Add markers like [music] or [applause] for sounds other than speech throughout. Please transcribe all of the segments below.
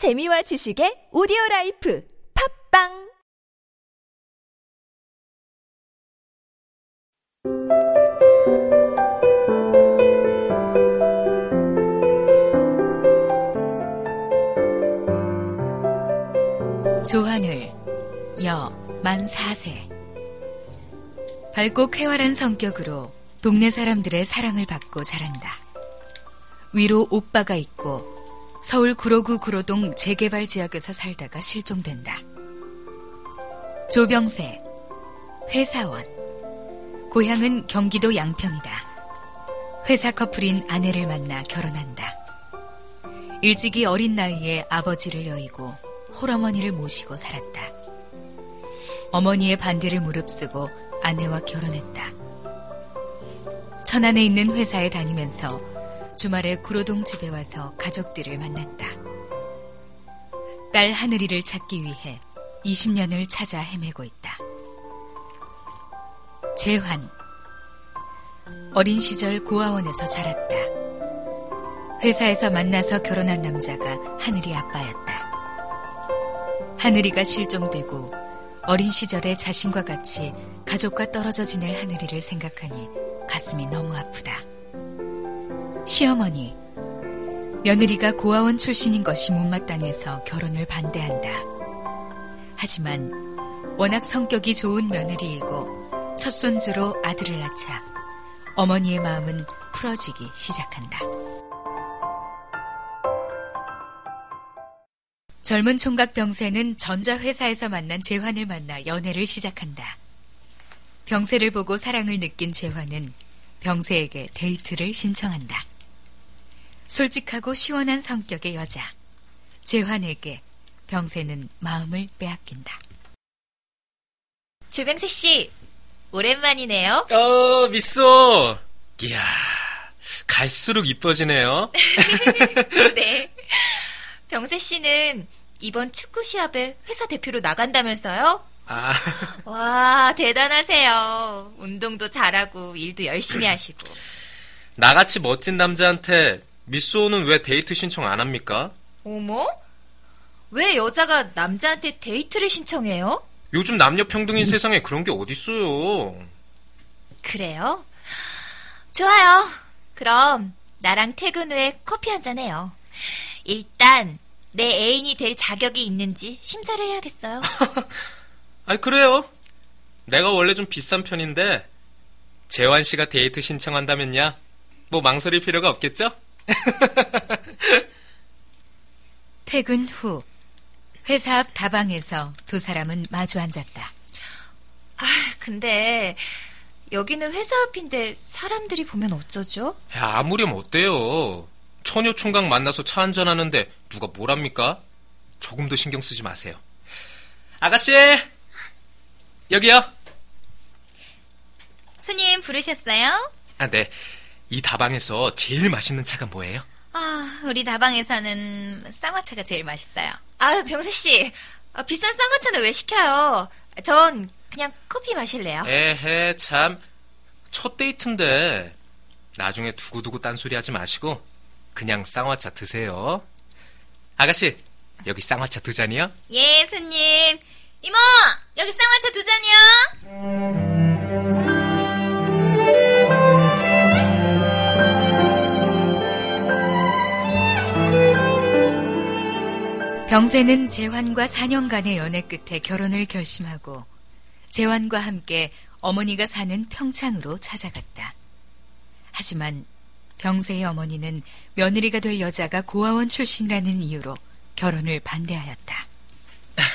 재미와 지식의 오디오 라이프 팝빵 조하늘 여만 4세 밝고 쾌활한 성격으로 동네 사람들의 사랑을 받고 자란다. 위로 오빠가 있고 서울 구로구 구로동 재개발 지역에서 살다가 실종된다. 조병세 회사원 고향은 경기도 양평이다. 회사 커플인 아내를 만나 결혼한다. 일찍이 어린 나이에 아버지를 여의고 홀어머니를 모시고 살았다. 어머니의 반대를 무릅쓰고 아내와 결혼했다. 천안에 있는 회사에 다니면서 주말에 구로동 집에 와서 가족들을 만났다. 딸 하늘이를 찾기 위해 20년을 찾아 헤매고 있다. 재환. 어린 시절 고아원에서 자랐다. 회사에서 만나서 결혼한 남자가 하늘이 아빠였다. 하늘이가 실종되고 어린 시절에 자신과 같이 가족과 떨어져 지낼 하늘이를 생각하니 가슴이 너무 아프다. 시어머니, 며느리가 고아원 출신인 것이 못마땅해서 결혼을 반대한다. 하지만 워낙 성격이 좋은 며느리이고 첫 손주로 아들을 낳자 어머니의 마음은 풀어지기 시작한다. 젊은 총각 병세는 전자회사에서 만난 재환을 만나 연애를 시작한다. 병세를 보고 사랑을 느낀 재환은 병세에게 데이트를 신청한다. 솔직하고 시원한 성격의 여자. 재환에게 병세는 마음을 빼앗긴다. 조병세 씨, 오랜만이네요. 어, 미쏘. 이야, 갈수록 이뻐지네요. [laughs] 네. 병세 씨는 이번 축구 시합에 회사 대표로 나간다면서요? 아, 와, 대단하세요. 운동도 잘하고 일도 열심히 하시고. 나같이 멋진 남자한테 미쏘는 왜 데이트 신청 안 합니까? 어머? 왜 여자가 남자한테 데이트를 신청해요? 요즘 남녀 평등인 세상에 그런 게 어딨어요. 그래요? 좋아요. 그럼 나랑 퇴근 후에 커피 한잔 해요. 일단 내 애인이 될 자격이 있는지 심사를 해야겠어요. [laughs] 아이, 그래요. 내가 원래 좀 비싼 편인데, 재환 씨가 데이트 신청한다면야, 뭐 망설일 필요가 없겠죠? [laughs] 퇴근 후 회사 앞 다방에서 두 사람은 마주 앉았다. 아, 근데 여기는 회사 앞인데 사람들이 보면 어쩌죠? 야, 아무렴 어때요? 처녀 총각 만나서 차 한잔 하는데 누가 뭘합니까? 조금도 신경 쓰지 마세요. 아가씨! 여기요. 손님 부르셨어요? 아, 네. 이 다방에서 제일 맛있는 차가 뭐예요? 아, 우리 다방에서는 쌍화차가 제일 맛있어요. 아, 병세 씨. 아, 비싼 쌍화차는 왜 시켜요? 전 그냥 커피 마실래요? 에헤, 참. 첫 데이트인데, 나중에 두고두고 딴소리 하지 마시고, 그냥 쌍화차 드세요. 아가씨, 여기 쌍화차 두 잔이요? 예, 손님. 이모, 여기 쌍화차 두 잔이요. 병세는 재환과 4년간의 연애 끝에 결혼을 결심하고 재환과 함께 어머니가 사는 평창으로 찾아갔다. 하지만 병세의 어머니는 며느리가 될 여자가 고아원 출신이라는 이유로 결혼을 반대하였다. [laughs]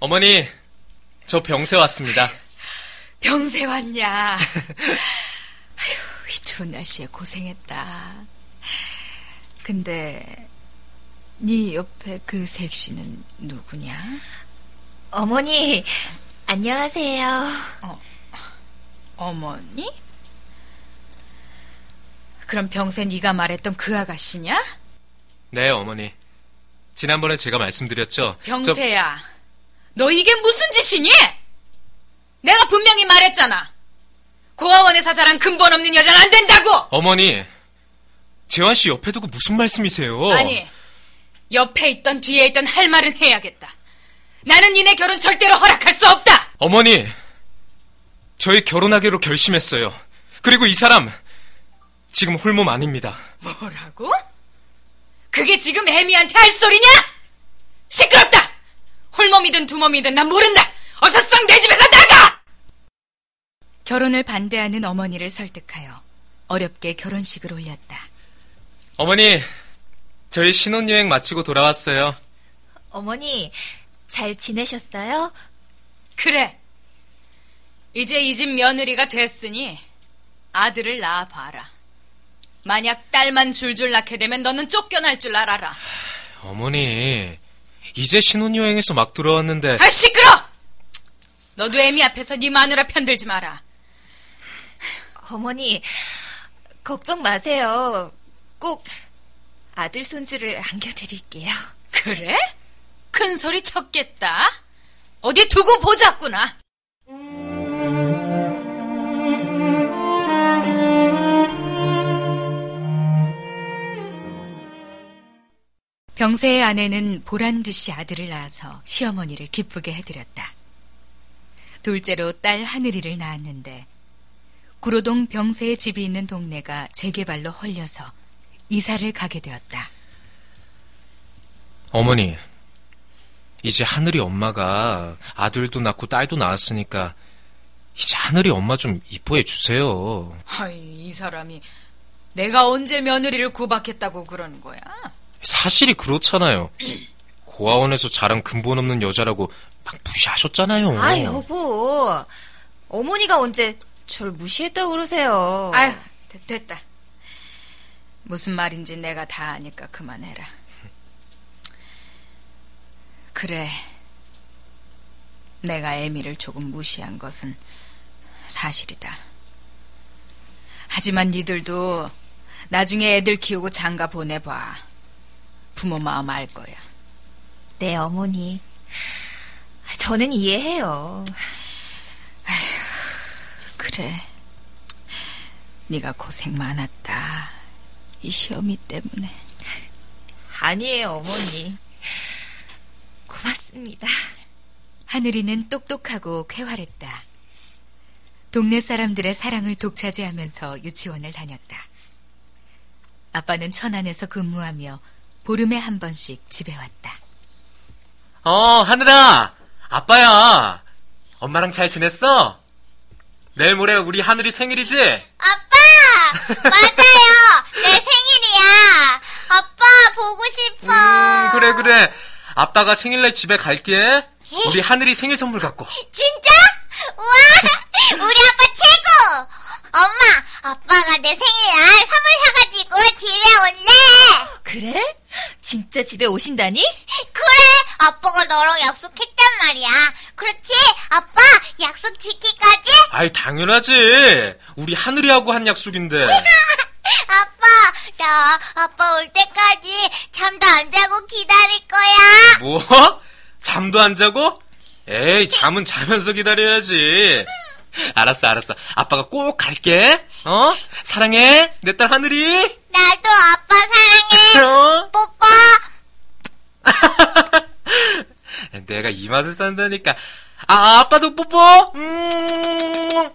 어머니, 저 병세 왔습니다. [laughs] 병세 왔냐? [laughs] 아휴, 이 추운 날씨에 고생했다. 근데 네 옆에 그 색시는 누구냐? 어머니, 안녕하세요. 어머니? 그럼 병세 네가 말했던 그 아가씨냐? 네, 어머니. 지난번에 제가 말씀드렸죠. 저- 병세야, 너 이게 무슨 짓이니? 내가 분명히 말했잖아. 고아원에서 자란 근본 없는 여자는 안 된다고! 어머니, 재환 씨 옆에 두고 무슨 말씀이세요? 아니, 옆에 있던 뒤에 있던 할 말은 해야겠다. 나는 니네 결혼 절대로 허락할 수 없다! 어머니, 저희 결혼하기로 결심했어요. 그리고 이 사람, 지금 홀몸 아닙니다. 뭐라고? 그게 지금 애미한테 할 소리냐? 시끄럽다! 홀몸이든 두몸이든 난 모른다! 어서 썩 내 집에서 나가! 결혼을 반대하는 어머니를 설득하여 어렵게 결혼식을 올렸다. 어머니, 저희 신혼여행 마치고 돌아왔어요. 어머니, 잘 지내셨어요? 그래. 이제 이 집 며느리가 됐으니 아들을 낳아봐라. 만약 딸만 줄줄 낳게 되면 너는 쫓겨날 줄 알아라. 어머니, 이제 신혼여행에서 막 돌아왔는데, 아 시끄러! 너도 애미 앞에서 네 마누라 편들지 마라. 어머니, 걱정 마세요. 꼭 아들 손주를 안겨드릴게요. 그래? 큰 소리 쳤겠다. 어디 두고 보자꾸나. 병세의 아내는 보란 듯이 아들을 낳아서 시어머니를 기쁘게 해드렸다. 둘째로 딸 하늘이를 낳았는데 구로동 병세의 집이 있는 동네가 재개발로 헐려서 이사를 가게 되었다. 어머니, 이제 하늘이 엄마가 아들도 낳고 딸도 낳았으니까, 이제 하늘이 엄마 좀 이뻐해 주세요. 아이, 이 사람이 내가 언제 며느리를 구박했다고 그러는 거야? 사실이 그렇잖아요. 고아원에서 자란 근본 없는 여자라고 막 무시하셨잖아요. 아, 여보. 어머니가 언제 절 무시했다고 그러세요. 아유, 됐- 됐다. 무슨 말인지 내가 다 아니까 그만해라. 그래. 내가 애미를 조금 무시한 것은 사실이다. 하지만 니들도 나중에 애들 키우고 장가 보내봐. 부모 마음 알 거야. 네, 어머니. 저는 이해해요. 그래. 네가 고생 많았다. 이 시어미 때문에. 아니에요, 어머니. 고맙습니다. 하늘이는 똑똑하고 쾌활했다. 동네 사람들의 사랑을 독차지하면서 유치원을 다녔다. 아빠는 천안에서 근무하며 보름에 한 번씩 집에 왔다. 어, 하늘아! 아빠야! 엄마랑 잘 지냈어? 내일 모레 우리 하늘이 생일이지? 아빠! 맞아요! 내 생일이야! 아빠, 보고 싶어! 음, 그래, 그래. 아빠가 생일날 집에 갈게. 우리 하늘이 생일 선물 갖고. 진짜? 우와! 우리 아빠 최고! 엄마, 아빠가 내 생일날 선물 사가지고 집에 올래! 그래? 진짜 집에 오신다니? 그래! 아빠가 너랑 약속했단 말이야. 그렇지? 아빠, 약속 지키까지? 아이, 당연하지. 우리 하늘이 하고 한 약속인데. [laughs] 아빠, 나 아빠 올 때까지 잠도 안 자고 기다릴 거야. 뭐? [laughs] 잠도 안 자고? 에이, 잠은 자면서 기다려야지. [laughs] 알았어, 알았어. 아빠가 꼭 갈게. 어? 사랑해. 내 딸 하늘이. 나도 아빠 사랑해. 어? 뽀뽀. 내가 이 맛을 산다니까. 아, 아빠도 뽀뽀. 음.